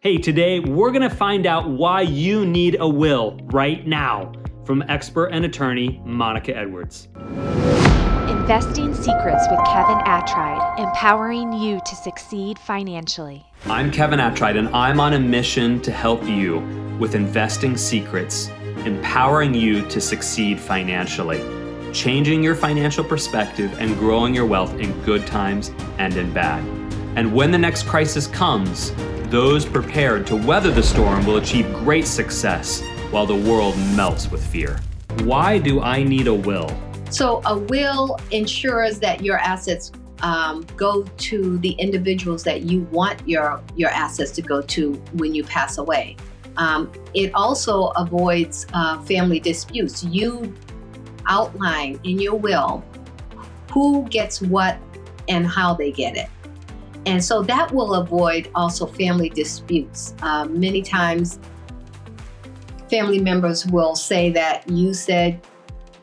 Hey, today we're going to find out why you need a will right now from expert and attorney Monica Edwards. Investing Secrets with Kevin Attride, empowering you to succeed financially. I'm Kevin Attride, and I'm on a mission to help you with investing secrets, empowering you to succeed financially, changing your financial perspective, and growing your wealth in good times and in bad. And when the next crisis comes, those prepared to weather the storm will achieve great success while the world melts with fear. Why do I need a will? So, a will ensures that your assets um, go to the individuals that you want your, your assets to go to when you pass away. Um, it also avoids uh, family disputes. You outline in your will who gets what and how they get it. And so that will avoid also family disputes. Uh, many times, family members will say that you said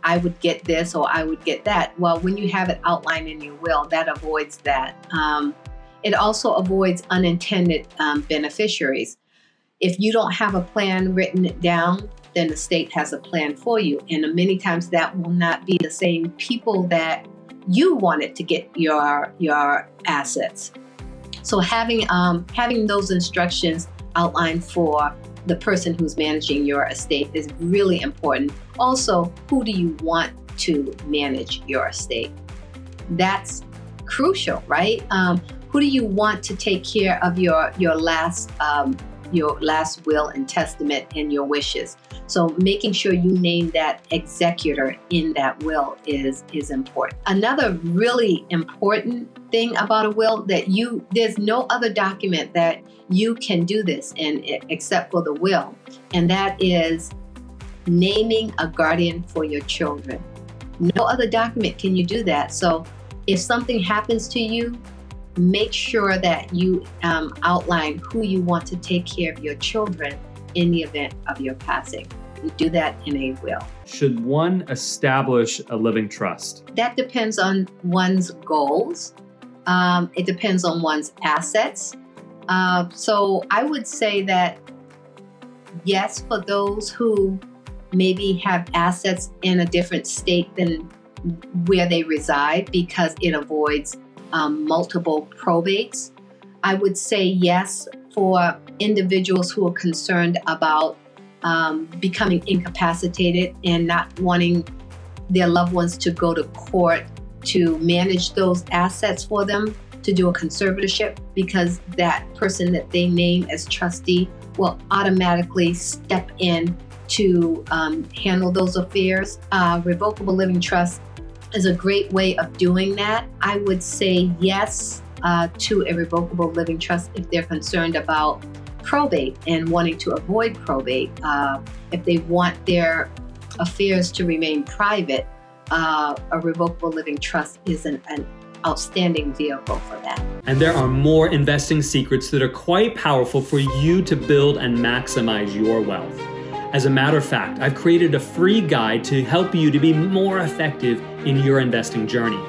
I would get this or I would get that. Well, when you have it outlined in your will, that avoids that. Um, it also avoids unintended um, beneficiaries. If you don't have a plan written down, then the state has a plan for you. And many times that will not be the same people that you wanted to get your your assets. So having um, having those instructions outlined for the person who's managing your estate is really important. Also, who do you want to manage your estate? That's crucial, right? Um, who do you want to take care of your your last um, your last will and testament and your wishes. So making sure you name that executor in that will is is important. Another really important thing about a will that you there's no other document that you can do this in except for the will, and that is naming a guardian for your children. No other document can you do that. So if something happens to you, make sure that you um, outline who you want to take care of your children in the event of your passing. You do that in a will. Should one establish a living trust? That depends on one's goals. Um, it depends on one's assets. Uh, so I would say that yes, for those who maybe have assets in a different state than where they reside because it avoids um, multiple probates. I would say yes for individuals who are concerned about um, becoming incapacitated and not wanting their loved ones to go to court to manage those assets for them, to do a conservatorship, because that person that they name as trustee will automatically step in to um, handle those affairs. Uh, revocable living trust is a great way of doing that. I would say yes uh, to a revocable living trust if they're concerned about probate and wanting to avoid probate. Uh, if they want their affairs to remain private, uh, a revocable living trust is an, an outstanding vehicle for that. And there are more investing secrets that are quite powerful for you to build and maximize your wealth. As a matter of fact, I've created a free guide to help you to be more effective in your investing journey.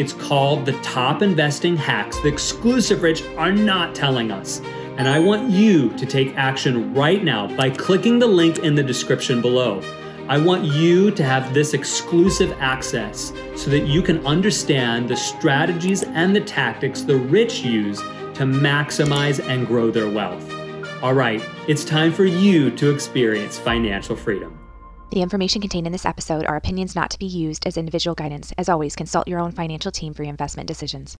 It's called The Top Investing Hacks the exclusive rich are not telling us. And I want you to take action right now by clicking the link in the description below. I want you to have this exclusive access so that you can understand the strategies and the tactics the rich use to maximize and grow their wealth. All right, it's time for you to experience financial freedom. The information contained in this episode are opinions not to be used as individual guidance. As always, consult your own financial team for your investment decisions.